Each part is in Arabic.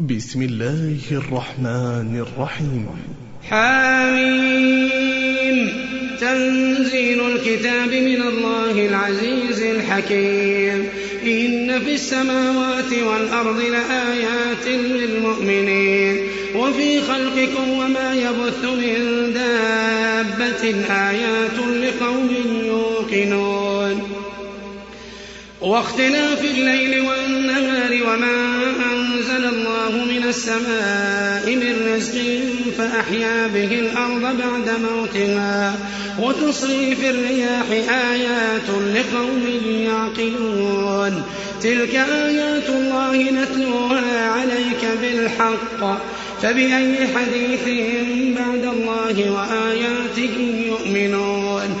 بسم الله الرحمن الرحيم. حاميم. تنزيل الكتاب من الله العزيز الحكيم. إن في السماوات والأرض لآيات للمؤمنين. وفي خلقكم وما يبث من دابة. آيات لقوم يوقنون. واختلاف الليل والنهار وما أنزل السماء من رزق فأحيا به الأرض بعد موتها وتصريف الرياح آيات لقوم يعقلون. تلك آيات الله نتلوها عليك بالحق. فبأي حديث بعد الله وآياته يؤمنون.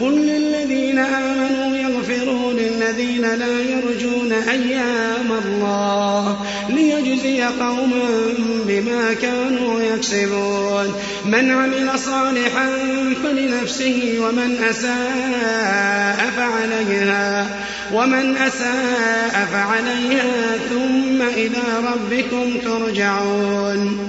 قل للذين آمنوا يغفروا للذين لا يرجون أيام الله ليجزي قوما بما كانوا يكسبون. من عمل صالحا فلنفسه ومن أساء فعليها ومن أساء فعليها ثم إلى ربكم ترجعون.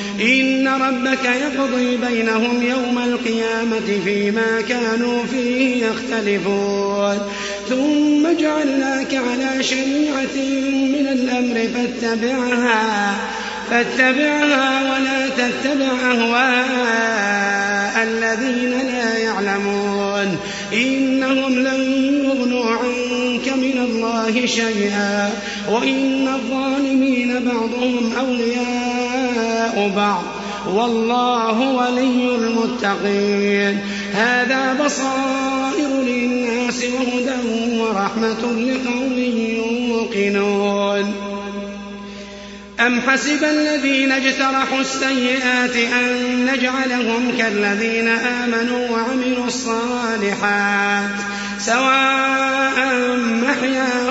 إن ربك يقضي بينهم يوم القيامة فيما كانوا فيه يختلفون. ثم جعلناك على شريعة من الأمر فاتبعها فاتبعها ولا تتبع أهواء الذين لا يعلمون. إنهم لن يغنوا عنك من الله شيئا وإن الظالمين بعضهم أولياء بعض. والله ولي المتقين. هذا بصائر للناس وهدى ورحمة لقوم يوقنون. أم حسب الذين اجترحوا السيئات أن نجعلهم كالذين آمنوا وعملوا الصالحات سواء محياهم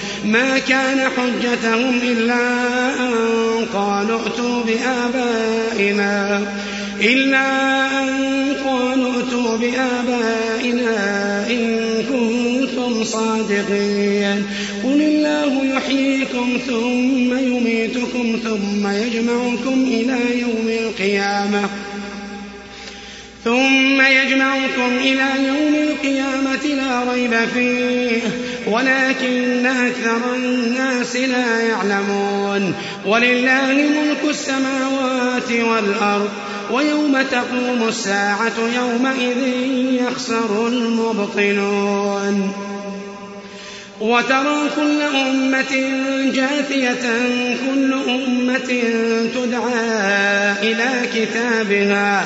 ما كان حجتهم إلا أن قالوا ائتوا بآبائنا إلا أن قالوا ائتوا بآبائنا إن كنتم صادقين. قل الله يحييكم ثم يميتكم ثم يجمعكم إلى يوم القيامة. ثم يجمعكم إلى يوم القيامة لا ريب فيه. ولكن أكثر الناس لا يعلمون ولله ملك السماوات والأرض ويوم تقوم الساعة يومئذ يخسر المبطلون. وترى كل أمة جاثية كل أمة تدعى إلى كتابها.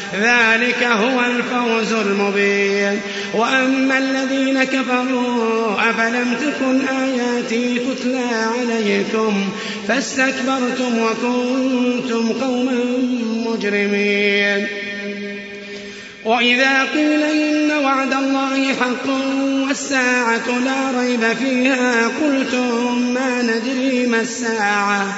ذلك هو الفوز المبين. وأما الذين كفروا أفلم تكن آياتي تتلى عليكم؟ فاستكبرتم وكنتم قوما مجرمين. وإذا قيل إن وعد الله حق والساعة لا ريب فيها قلتم ما ندري ما الساعة؟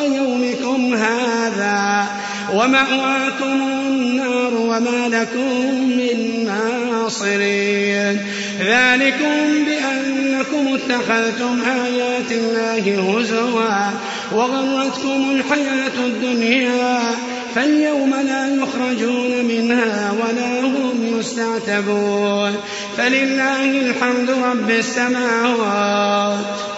يومكم هذا ومأواكم النار وما لكم من ناصرين. ذلكم بأنكم اتخذتم آيات الله هزوا وغرتكم الحياة الدنيا فاليوم لا يخرجون منها ولا هم يستعتبون. فلله الحمد رب السماوات